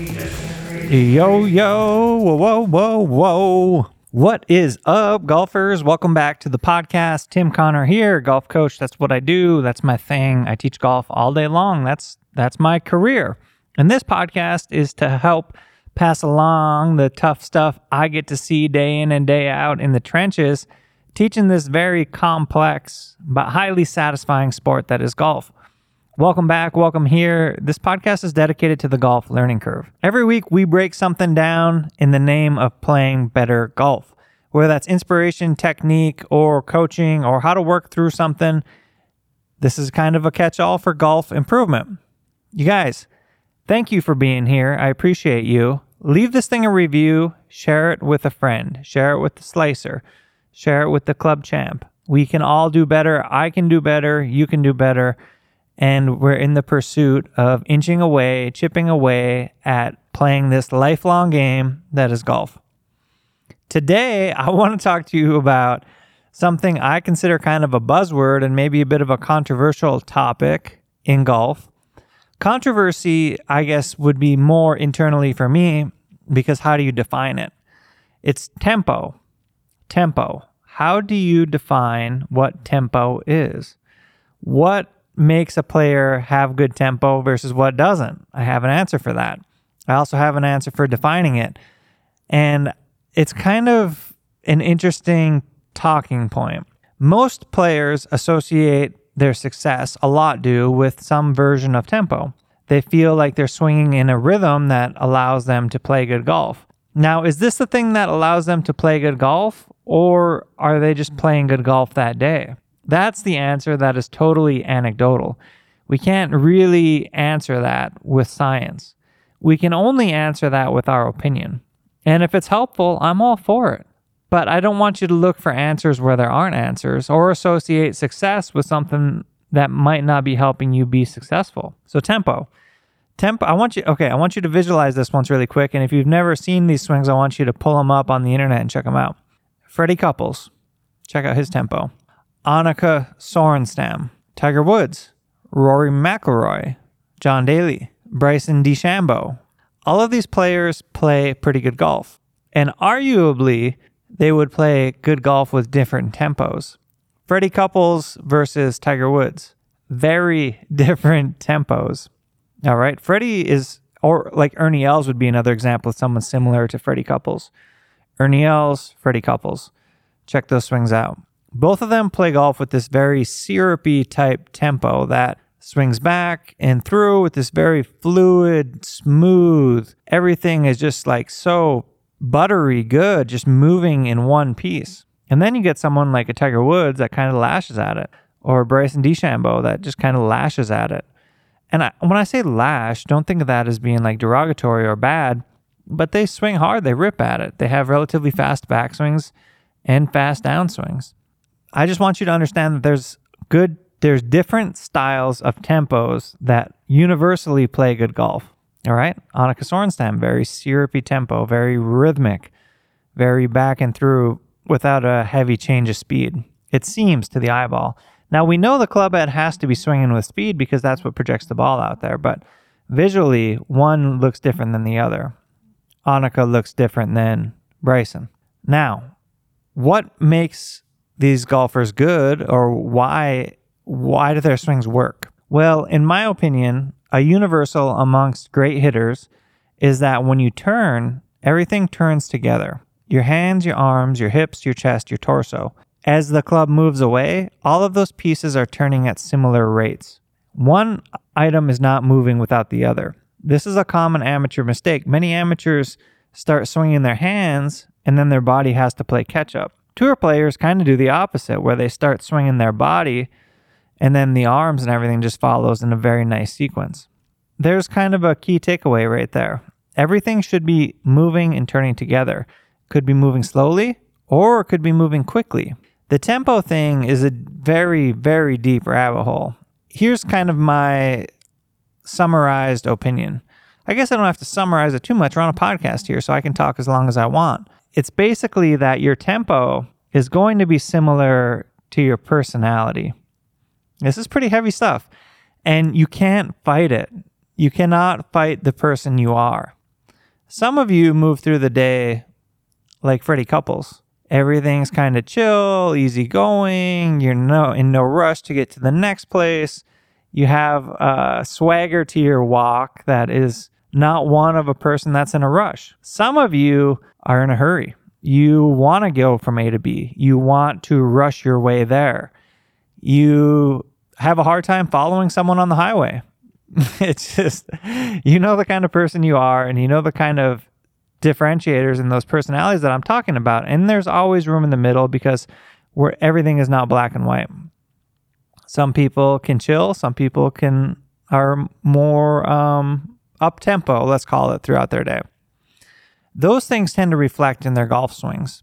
Yo, yo, whoa, whoa, whoa, whoa. What is up, golfers? Welcome back to the podcast. Tim Connor here, golf coach. That's what I do. That's my thing. I teach golf all day long. That's that's my career. And this podcast is to help pass along the tough stuff I get to see day in and day out in the trenches, teaching this very complex but highly satisfying sport that is golf. Welcome back. Welcome here. This podcast is dedicated to the golf learning curve. Every week, we break something down in the name of playing better golf, whether that's inspiration, technique, or coaching, or how to work through something. This is kind of a catch all for golf improvement. You guys, thank you for being here. I appreciate you. Leave this thing a review, share it with a friend, share it with the slicer, share it with the club champ. We can all do better. I can do better. You can do better and we're in the pursuit of inching away, chipping away at playing this lifelong game that is golf. Today, I want to talk to you about something I consider kind of a buzzword and maybe a bit of a controversial topic in golf. Controversy, I guess, would be more internally for me because how do you define it? It's tempo. Tempo. How do you define what tempo is? What makes a player have good tempo versus what doesn't? I have an answer for that. I also have an answer for defining it. And it's kind of an interesting talking point. Most players associate their success, a lot do, with some version of tempo. They feel like they're swinging in a rhythm that allows them to play good golf. Now, is this the thing that allows them to play good golf, or are they just playing good golf that day? That's the answer that is totally anecdotal. We can't really answer that with science. We can only answer that with our opinion. And if it's helpful, I'm all for it. But I don't want you to look for answers where there aren't answers or associate success with something that might not be helping you be successful. So, tempo. Tempo, I want you, okay, I want you to visualize this once really quick. And if you've never seen these swings, I want you to pull them up on the internet and check them out. Freddie Couples, check out his tempo. Annika Sorenstam, Tiger Woods, Rory McIlroy, John Daly, Bryson DeChambeau. All of these players play pretty good golf. And arguably, they would play good golf with different tempos. Freddie Couples versus Tiger Woods. Very different tempos. All right. Freddie is, or like Ernie Els would be another example of someone similar to Freddie Couples. Ernie Els, Freddie Couples. Check those swings out. Both of them play golf with this very syrupy type tempo that swings back and through with this very fluid, smooth. Everything is just like so buttery good, just moving in one piece. And then you get someone like a Tiger Woods that kind of lashes at it, or Bryson DeChambeau that just kind of lashes at it. And I, when I say lash, don't think of that as being like derogatory or bad, but they swing hard, they rip at it. They have relatively fast backswings and fast downswings. I just want you to understand that there's good, there's different styles of tempos that universally play good golf. All right. Annika Sorenstam, very syrupy tempo, very rhythmic, very back and through without a heavy change of speed. It seems to the eyeball. Now we know the club head has to be swinging with speed because that's what projects the ball out there, but visually, one looks different than the other. Annika looks different than Bryson. Now, what makes these golfers good or why why do their swings work? Well, in my opinion, a universal amongst great hitters is that when you turn, everything turns together. Your hands, your arms, your hips, your chest, your torso. As the club moves away, all of those pieces are turning at similar rates. One item is not moving without the other. This is a common amateur mistake. Many amateurs start swinging their hands and then their body has to play catch up. Tour players kind of do the opposite, where they start swinging their body and then the arms and everything just follows in a very nice sequence. There's kind of a key takeaway right there. Everything should be moving and turning together. Could be moving slowly or could be moving quickly. The tempo thing is a very, very deep rabbit hole. Here's kind of my summarized opinion. I guess I don't have to summarize it too much. We're on a podcast here, so I can talk as long as I want it's basically that your tempo is going to be similar to your personality. This is pretty heavy stuff. And you can't fight it. You cannot fight the person you are. Some of you move through the day like Freddie Couples. Everything's kind of chill, easy going. You're no in no rush to get to the next place. You have a swagger to your walk that is not one of a person that's in a rush. Some of you are in a hurry. You want to go from A to B. You want to rush your way there. You have a hard time following someone on the highway. it's just, you know, the kind of person you are, and you know the kind of differentiators and those personalities that I'm talking about. And there's always room in the middle because where everything is not black and white. Some people can chill, some people can are more um, up tempo, let's call it, throughout their day. Those things tend to reflect in their golf swings.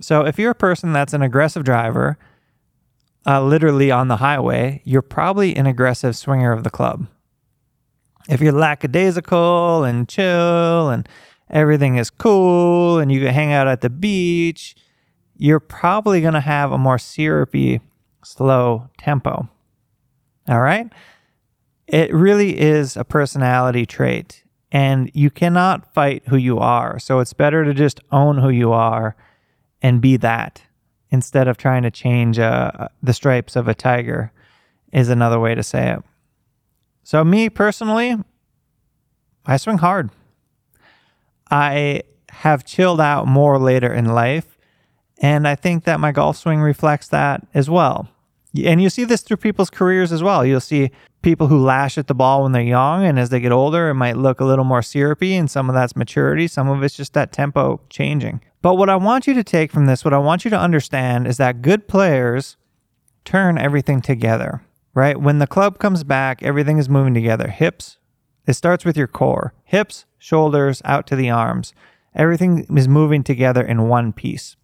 So if you're a person that's an aggressive driver, uh, literally on the highway, you're probably an aggressive swinger of the club. If you're lackadaisical and chill and everything is cool and you can hang out at the beach, you're probably going to have a more syrupy, slow tempo. All right? It really is a personality trait, and you cannot fight who you are. So it's better to just own who you are and be that instead of trying to change uh, the stripes of a tiger, is another way to say it. So, me personally, I swing hard. I have chilled out more later in life. And I think that my golf swing reflects that as well. And you see this through people's careers as well. You'll see people who lash at the ball when they're young, and as they get older, it might look a little more syrupy, and some of that's maturity, some of it's just that tempo changing. But what I want you to take from this, what I want you to understand is that good players turn everything together, right? When the club comes back, everything is moving together. Hips, it starts with your core hips, shoulders, out to the arms. Everything is moving together in one piece.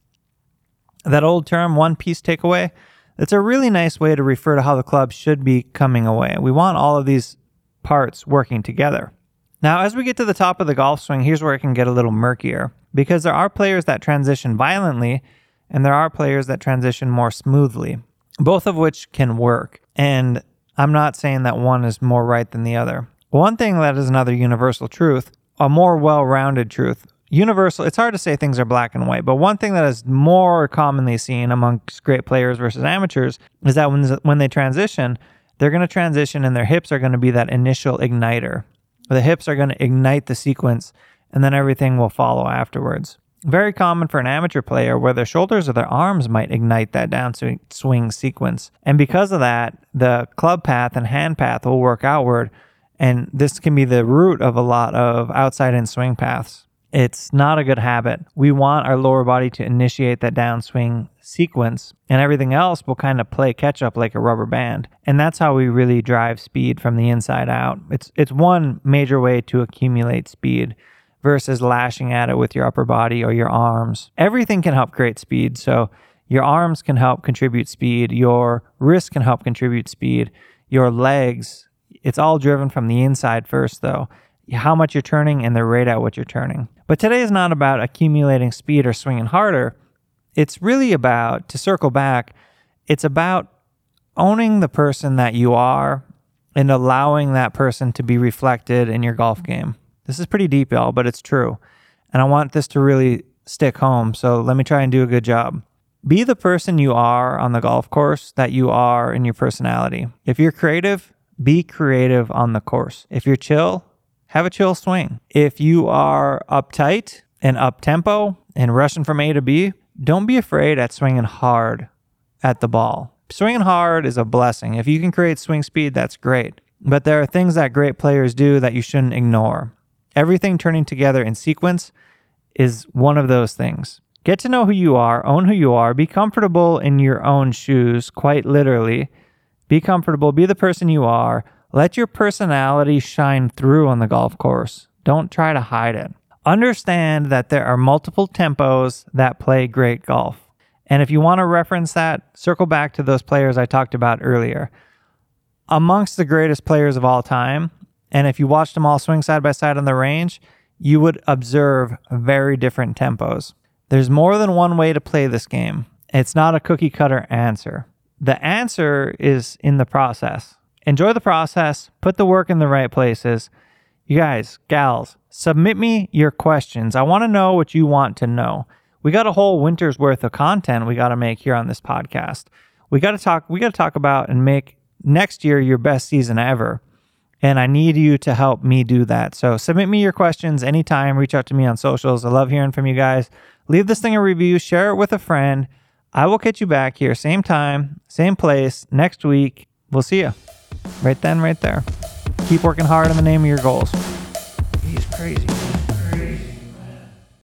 That old term, one piece takeaway, it's a really nice way to refer to how the club should be coming away. We want all of these parts working together. Now, as we get to the top of the golf swing, here's where it can get a little murkier because there are players that transition violently and there are players that transition more smoothly, both of which can work. And I'm not saying that one is more right than the other. One thing that is another universal truth, a more well rounded truth. Universal, it's hard to say things are black and white, but one thing that is more commonly seen amongst great players versus amateurs is that when, when they transition, they're going to transition and their hips are going to be that initial igniter. The hips are going to ignite the sequence and then everything will follow afterwards. Very common for an amateur player where their shoulders or their arms might ignite that downswing sequence. And because of that, the club path and hand path will work outward and this can be the root of a lot of outside in swing paths. It's not a good habit. We want our lower body to initiate that downswing sequence, and everything else will kind of play catch up like a rubber band. And that's how we really drive speed from the inside out. It's it's one major way to accumulate speed versus lashing at it with your upper body or your arms. Everything can help create speed. So your arms can help contribute speed, your wrist can help contribute speed, your legs it's all driven from the inside first, though. How much you're turning and the rate at which you're turning. But today is not about accumulating speed or swinging harder. It's really about, to circle back, it's about owning the person that you are and allowing that person to be reflected in your golf game. This is pretty deep, y'all, but it's true. And I want this to really stick home. So let me try and do a good job. Be the person you are on the golf course that you are in your personality. If you're creative, be creative on the course. If you're chill, have a chill swing. If you are uptight and up tempo and rushing from A to B, don't be afraid at swinging hard at the ball. Swinging hard is a blessing. If you can create swing speed, that's great. But there are things that great players do that you shouldn't ignore. Everything turning together in sequence is one of those things. Get to know who you are, own who you are, be comfortable in your own shoes, quite literally, be comfortable, be the person you are. Let your personality shine through on the golf course. Don't try to hide it. Understand that there are multiple tempos that play great golf. And if you want to reference that, circle back to those players I talked about earlier. Amongst the greatest players of all time, and if you watched them all swing side by side on the range, you would observe very different tempos. There's more than one way to play this game. It's not a cookie cutter answer. The answer is in the process. Enjoy the process, put the work in the right places. You guys, gals, submit me your questions. I want to know what you want to know. We got a whole winter's worth of content we got to make here on this podcast. We got to talk we got to talk about and make next year your best season ever. And I need you to help me do that. So submit me your questions anytime. Reach out to me on socials. I love hearing from you guys. Leave this thing a review, share it with a friend. I will catch you back here, same time, same place, next week. We'll see you right then, right there. Keep working hard in the name of your goals. He's crazy.